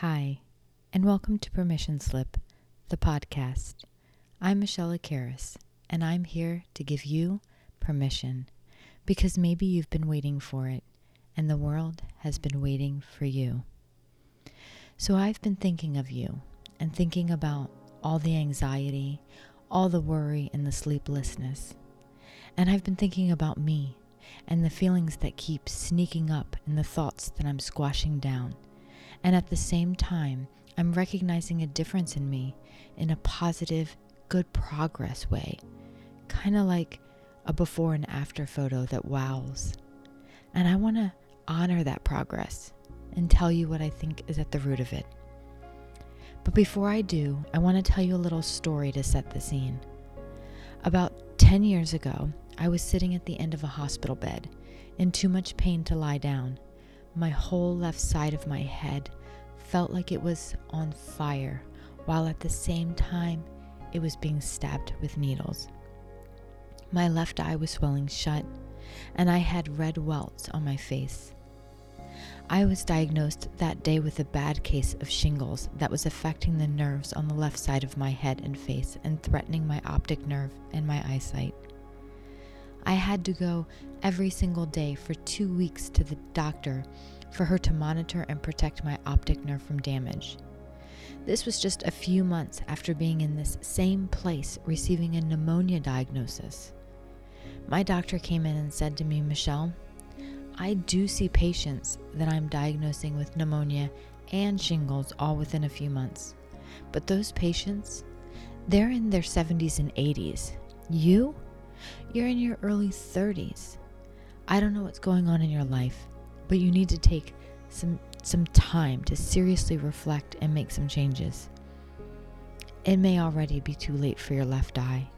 Hi, and welcome to Permission Slip, the podcast. I'm Michelle Akaris, and I'm here to give you permission because maybe you've been waiting for it, and the world has been waiting for you. So I've been thinking of you and thinking about all the anxiety, all the worry, and the sleeplessness. And I've been thinking about me and the feelings that keep sneaking up and the thoughts that I'm squashing down. And at the same time, I'm recognizing a difference in me in a positive, good progress way, kind of like a before and after photo that wows. And I want to honor that progress and tell you what I think is at the root of it. But before I do, I want to tell you a little story to set the scene. About 10 years ago, I was sitting at the end of a hospital bed, in too much pain to lie down. My whole left side of my head felt like it was on fire, while at the same time it was being stabbed with needles. My left eye was swelling shut, and I had red welts on my face. I was diagnosed that day with a bad case of shingles that was affecting the nerves on the left side of my head and face and threatening my optic nerve and my eyesight. I had to go every single day for two weeks to the doctor for her to monitor and protect my optic nerve from damage. This was just a few months after being in this same place receiving a pneumonia diagnosis. My doctor came in and said to me, Michelle, I do see patients that I'm diagnosing with pneumonia and shingles all within a few months. But those patients, they're in their 70s and 80s. You? You're in your early 30s. I don't know what's going on in your life, but you need to take some some time to seriously reflect and make some changes. It may already be too late for your left eye.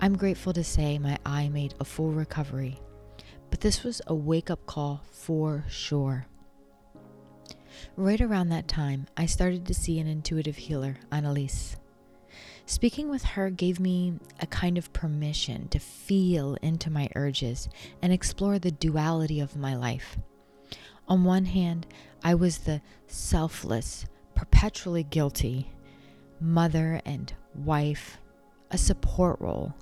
I'm grateful to say my eye made a full recovery, but this was a wake up call for sure. Right around that time, I started to see an intuitive healer, Annalise. Speaking with her gave me a kind of permission to feel into my urges and explore the duality of my life. On one hand, I was the selfless, perpetually guilty mother and wife, a support role.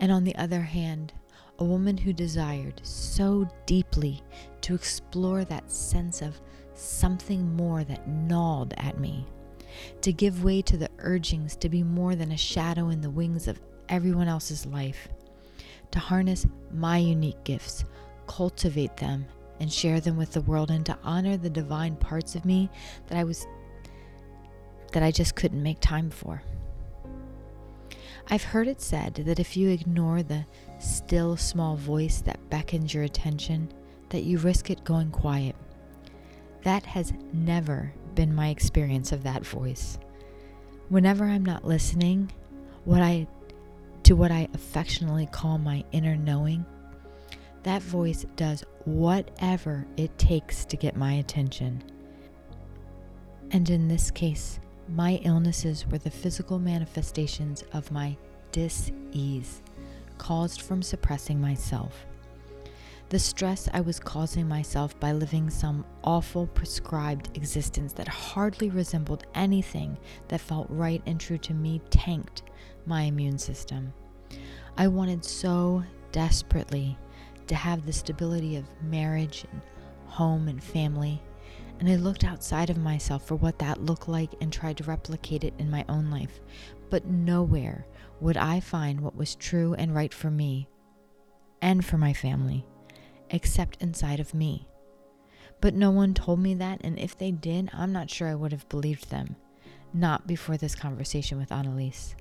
And on the other hand, a woman who desired so deeply to explore that sense of something more that gnawed at me to give way to the urgings to be more than a shadow in the wings of everyone else's life, to harness my unique gifts, cultivate them, and share them with the world, and to honor the divine parts of me that I was that I just couldn't make time for. I've heard it said that if you ignore the still small voice that beckons your attention, that you risk it going quiet. That has never been my experience of that voice. Whenever I'm not listening, what I to what I affectionately call my inner knowing, that voice does whatever it takes to get my attention. And in this case, my illnesses were the physical manifestations of my dis ease caused from suppressing myself the stress I was causing myself by living some awful prescribed existence that hardly resembled anything that felt right and true to me tanked my immune system. I wanted so desperately to have the stability of marriage and home and family, and I looked outside of myself for what that looked like and tried to replicate it in my own life. But nowhere would I find what was true and right for me and for my family except inside of me. But no one told me that, and if they did, I'm not sure I would have believed them. Not before this conversation with Annalise.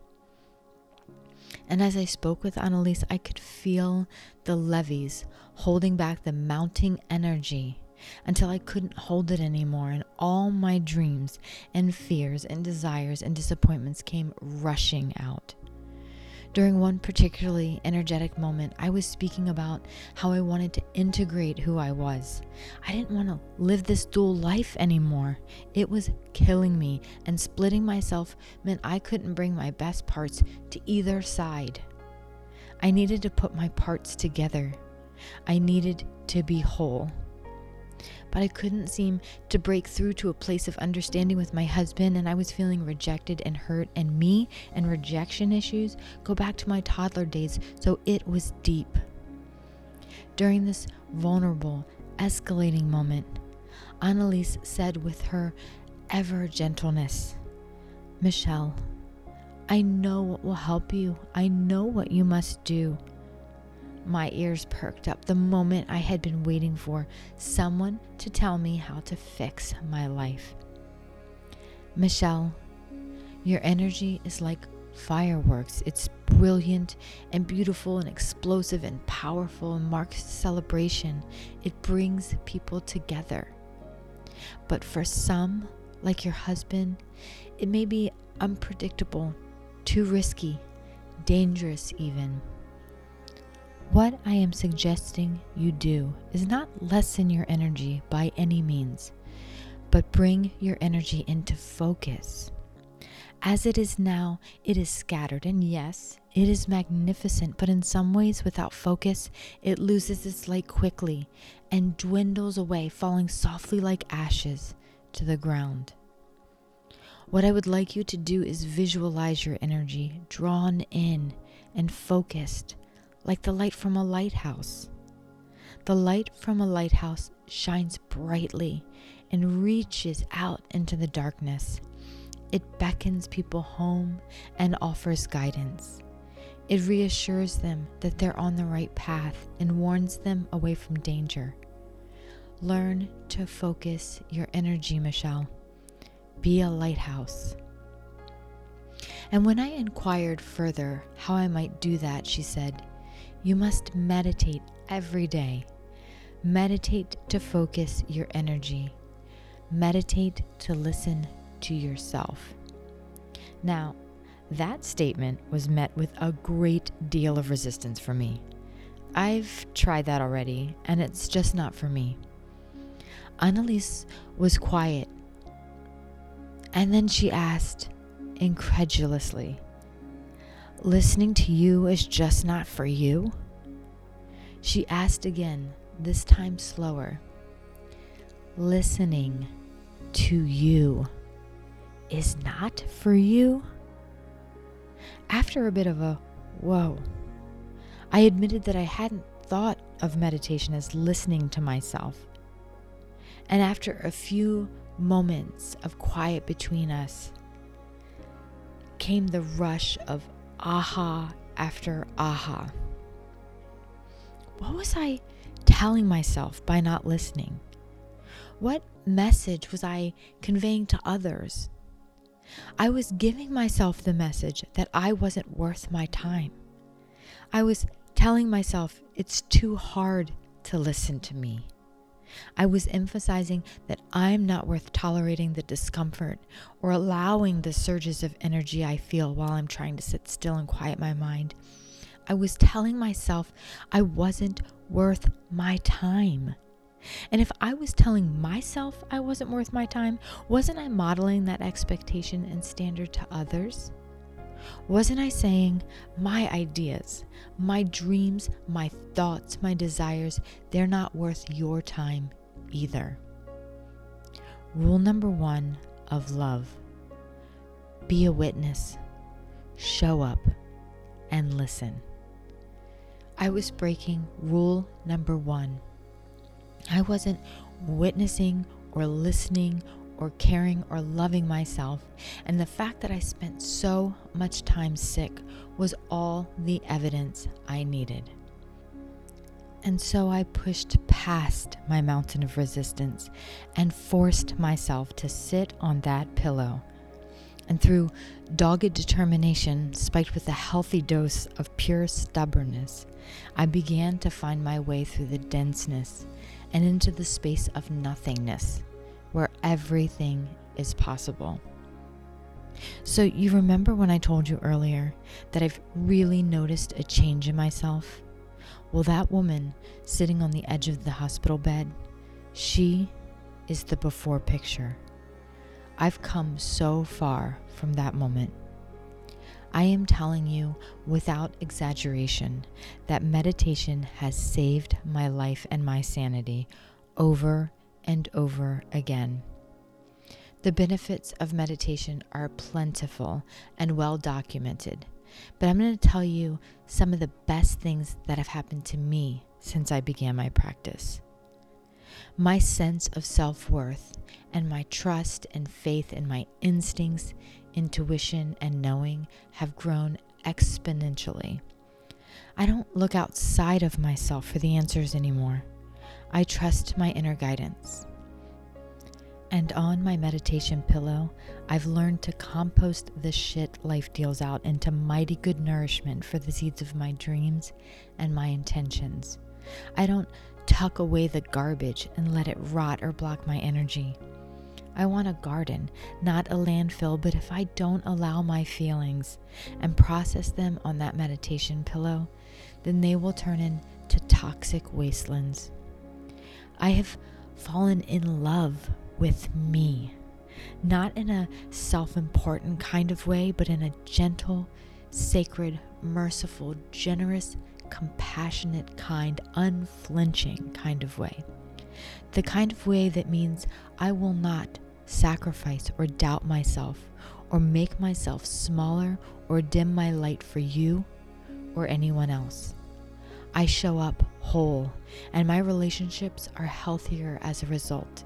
And as I spoke with Annalise, I could feel the levees holding back the mounting energy until I couldn't hold it anymore, and all my dreams and fears and desires and disappointments came rushing out. During one particularly energetic moment, I was speaking about how I wanted to integrate who I was. I didn't want to live this dual life anymore. It was killing me, and splitting myself meant I couldn't bring my best parts to either side. I needed to put my parts together. I needed to be whole. But I couldn't seem to break through to a place of understanding with my husband, and I was feeling rejected and hurt. And me and rejection issues go back to my toddler days, so it was deep. During this vulnerable, escalating moment, Annalise said with her ever gentleness, Michelle, I know what will help you. I know what you must do. My ears perked up the moment I had been waiting for someone to tell me how to fix my life. Michelle, your energy is like fireworks. It's brilliant and beautiful and explosive and powerful and marks celebration. It brings people together. But for some, like your husband, it may be unpredictable, too risky, dangerous even. What I am suggesting you do is not lessen your energy by any means, but bring your energy into focus. As it is now, it is scattered, and yes, it is magnificent, but in some ways, without focus, it loses its light quickly and dwindles away, falling softly like ashes to the ground. What I would like you to do is visualize your energy drawn in and focused like the light from a lighthouse. The light from a lighthouse shines brightly and reaches out into the darkness. It beckons people home and offers guidance. It reassures them that they're on the right path and warns them away from danger. Learn to focus your energy, Michelle. Be a lighthouse. And when I inquired further how I might do that, she said, you must meditate every day. Meditate to focus your energy. Meditate to listen to yourself. Now, that statement was met with a great deal of resistance for me. I've tried that already, and it's just not for me. Annalise was quiet, and then she asked, incredulously, Listening to you is just not for you? She asked again, this time slower. Listening to you is not for you? After a bit of a whoa, I admitted that I hadn't thought of meditation as listening to myself. And after a few moments of quiet between us, came the rush of aha after aha. What was I telling myself by not listening? What message was I conveying to others? I was giving myself the message that I wasn't worth my time. I was telling myself it's too hard to listen to me. I was emphasizing that I'm not worth tolerating the discomfort or allowing the surges of energy I feel while I'm trying to sit still and quiet my mind. I was telling myself I wasn't worth my time. And if I was telling myself I wasn't worth my time, wasn't I modeling that expectation and standard to others? Wasn't I saying my ideas, my dreams, my thoughts, my desires, they're not worth your time either? Rule number one of love be a witness, show up, and listen. I was breaking rule number one. I wasn't witnessing or listening or caring or loving myself. And the fact that I spent so much time sick was all the evidence I needed. And so I pushed past my mountain of resistance and forced myself to sit on that pillow. And through dogged determination, spiked with a healthy dose of pure stubbornness, I began to find my way through the denseness and into the space of nothingness where everything is possible. So, you remember when I told you earlier that I've really noticed a change in myself? Well, that woman sitting on the edge of the hospital bed, she is the before picture. I've come so far from that moment. I am telling you without exaggeration that meditation has saved my life and my sanity over and over again. The benefits of meditation are plentiful and well documented, but I'm going to tell you some of the best things that have happened to me since I began my practice. My sense of self worth and my trust and faith in my instincts, intuition, and knowing have grown exponentially. I don't look outside of myself for the answers anymore. I trust my inner guidance. And on my meditation pillow, I've learned to compost the shit life deals out into mighty good nourishment for the seeds of my dreams and my intentions. I don't tuck away the garbage and let it rot or block my energy. I want a garden, not a landfill, but if I don't allow my feelings and process them on that meditation pillow, then they will turn into toxic wastelands. I have fallen in love with me, not in a self important kind of way, but in a gentle, sacred, merciful, generous, compassionate, kind, unflinching kind of way. The kind of way that means I will not sacrifice or doubt myself or make myself smaller or dim my light for you or anyone else. I show up whole, and my relationships are healthier as a result.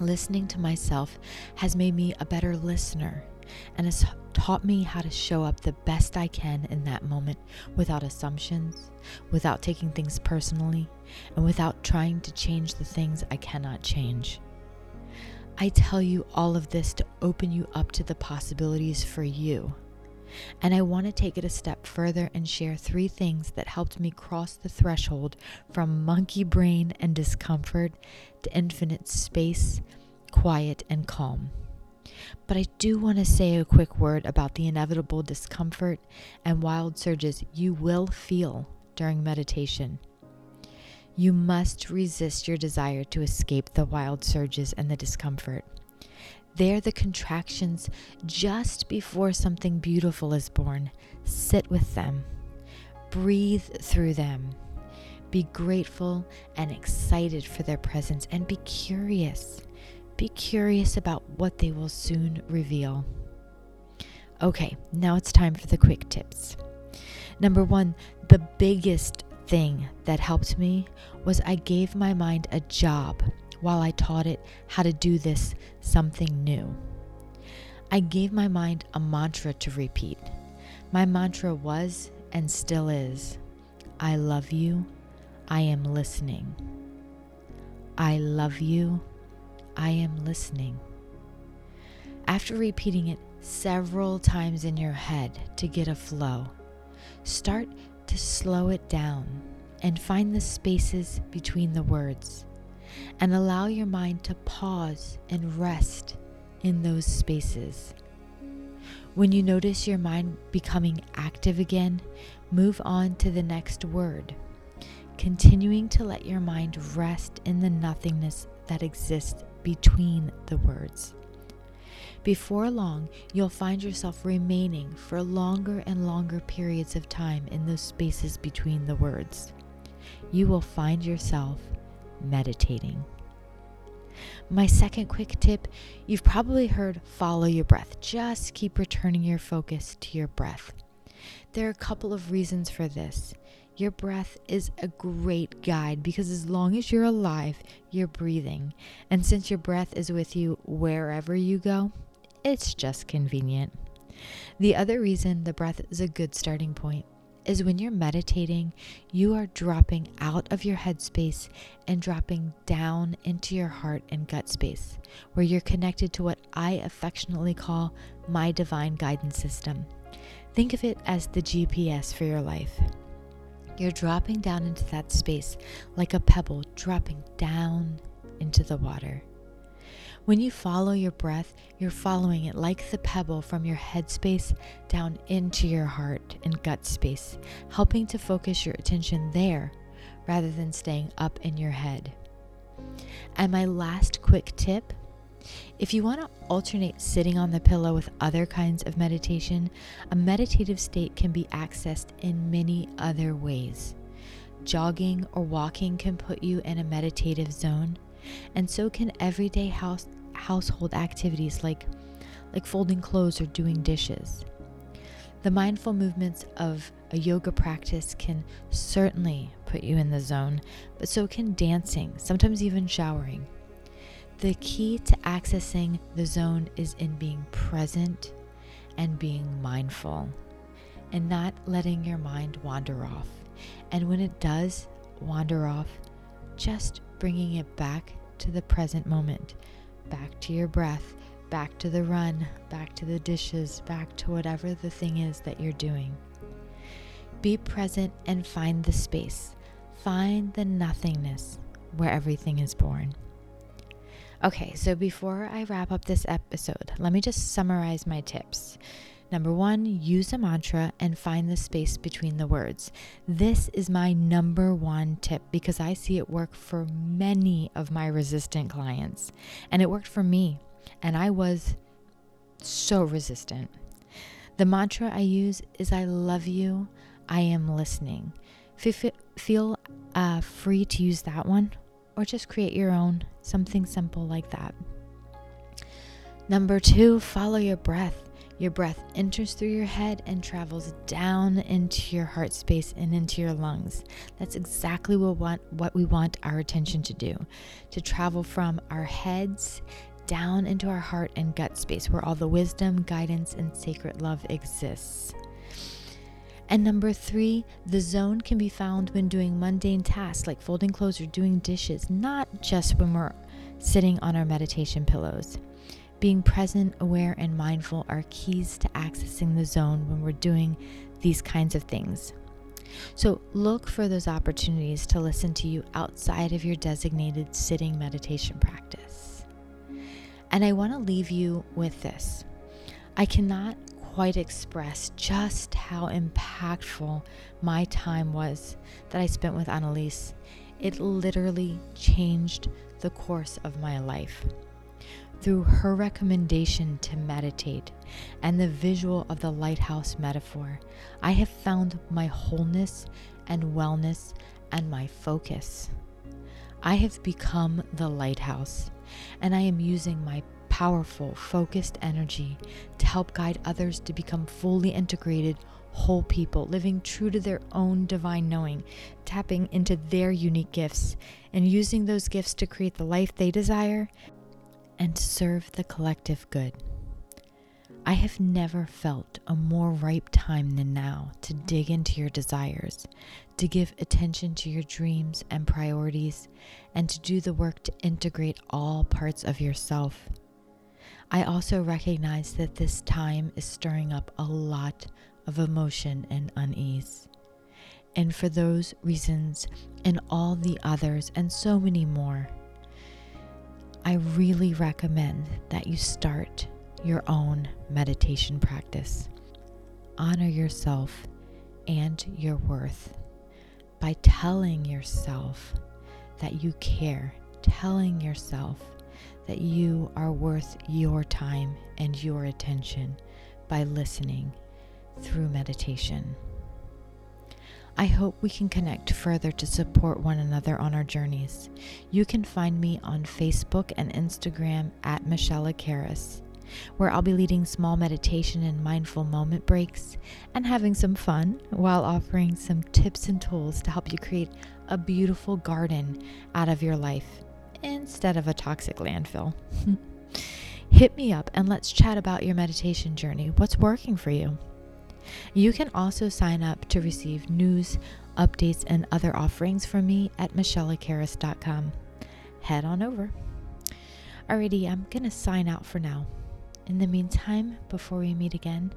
Listening to myself has made me a better listener and has taught me how to show up the best I can in that moment without assumptions, without taking things personally, and without trying to change the things I cannot change. I tell you all of this to open you up to the possibilities for you. And I want to take it a step further and share three things that helped me cross the threshold from monkey brain and discomfort to infinite space, quiet, and calm. But I do want to say a quick word about the inevitable discomfort and wild surges you will feel during meditation. You must resist your desire to escape the wild surges and the discomfort. They're the contractions just before something beautiful is born. Sit with them, breathe through them. Be grateful and excited for their presence and be curious. Be curious about what they will soon reveal. Okay, now it's time for the quick tips. Number one, the biggest thing that helped me was I gave my mind a job while I taught it how to do this something new. I gave my mind a mantra to repeat. My mantra was and still is I love you, I am listening. I love you, I am listening. After repeating it several times in your head to get a flow, start to slow it down and find the spaces between the words and allow your mind to pause and rest in those spaces. When you notice your mind becoming active again, move on to the next word, continuing to let your mind rest in the nothingness that exists between the words. Before long, you'll find yourself remaining for longer and longer periods of time in those spaces between the words. You will find yourself meditating. My second quick tip you've probably heard follow your breath. Just keep returning your focus to your breath. There are a couple of reasons for this. Your breath is a great guide because as long as you're alive, you're breathing. And since your breath is with you wherever you go, it's just convenient. The other reason the breath is a good starting point is when you're meditating, you are dropping out of your headspace and dropping down into your heart and gut space, where you're connected to what I affectionately call my divine guidance system. Think of it as the GPS for your life. You're dropping down into that space like a pebble dropping down into the water. When you follow your breath, you're following it like the pebble from your head space down into your heart and gut space, helping to focus your attention there rather than staying up in your head. And my last quick tip if you want to alternate sitting on the pillow with other kinds of meditation, a meditative state can be accessed in many other ways. Jogging or walking can put you in a meditative zone And so can everyday house household activities like like folding clothes or doing dishes. The mindful movements of a yoga practice can certainly put you in the zone, but so can dancing, sometimes even showering. The key to accessing the zone is in being present and being mindful and not letting your mind wander off. And when it does wander off, just bringing it back to the present moment, back to your breath, back to the run, back to the dishes, back to whatever the thing is that you're doing. Be present and find the space. Find the nothingness where everything is born. Okay, so before I wrap up this episode, let me just summarize my tips. Number one, use a mantra and find the space between the words. This is my number one tip because I see it work for many of my resistant clients. And it worked for me, and I was so resistant. The mantra I use is I love you, I am listening. Feel uh, free to use that one or just create your own, something simple like that. Number two, follow your breath. Your breath enters through your head and travels down into your heart space and into your lungs. That's exactly what, want, what we want our attention to do to travel from our heads down into our heart and gut space where all the wisdom, guidance, and sacred love exists. And number three, the zone can be found when doing mundane tasks like folding clothes or doing dishes, not just when we're sitting on our meditation pillows. Being present, aware, and mindful are keys to accessing the zone when we're doing these kinds of things. So look for those opportunities to listen to you outside of your designated sitting meditation practice. And I want to leave you with this I cannot quite express just how impactful my time was that I spent with Annalise. It literally changed the course of my life. Through her recommendation to meditate and the visual of the lighthouse metaphor, I have found my wholeness and wellness and my focus. I have become the lighthouse, and I am using my powerful, focused energy to help guide others to become fully integrated, whole people, living true to their own divine knowing, tapping into their unique gifts, and using those gifts to create the life they desire and serve the collective good. I have never felt a more ripe time than now to dig into your desires, to give attention to your dreams and priorities, and to do the work to integrate all parts of yourself I also recognize that this time is stirring up a lot of emotion and unease. And for those reasons and all the others and so many more, I really recommend that you start your own meditation practice. Honor yourself and your worth by telling yourself that you care, telling yourself that you are worth your time and your attention by listening through meditation. I hope we can connect further to support one another on our journeys. You can find me on Facebook and Instagram at Michelle Karis, where I'll be leading small meditation and mindful moment breaks and having some fun while offering some tips and tools to help you create a beautiful garden out of your life instead of a toxic landfill. Hit me up and let's chat about your meditation journey. What's working for you? You can also sign up to receive news, updates, and other offerings from me at michelleakaris.com. Head on over. Alrighty, I'm going to sign out for now. In the meantime, before we meet again,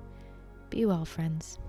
be well, friends.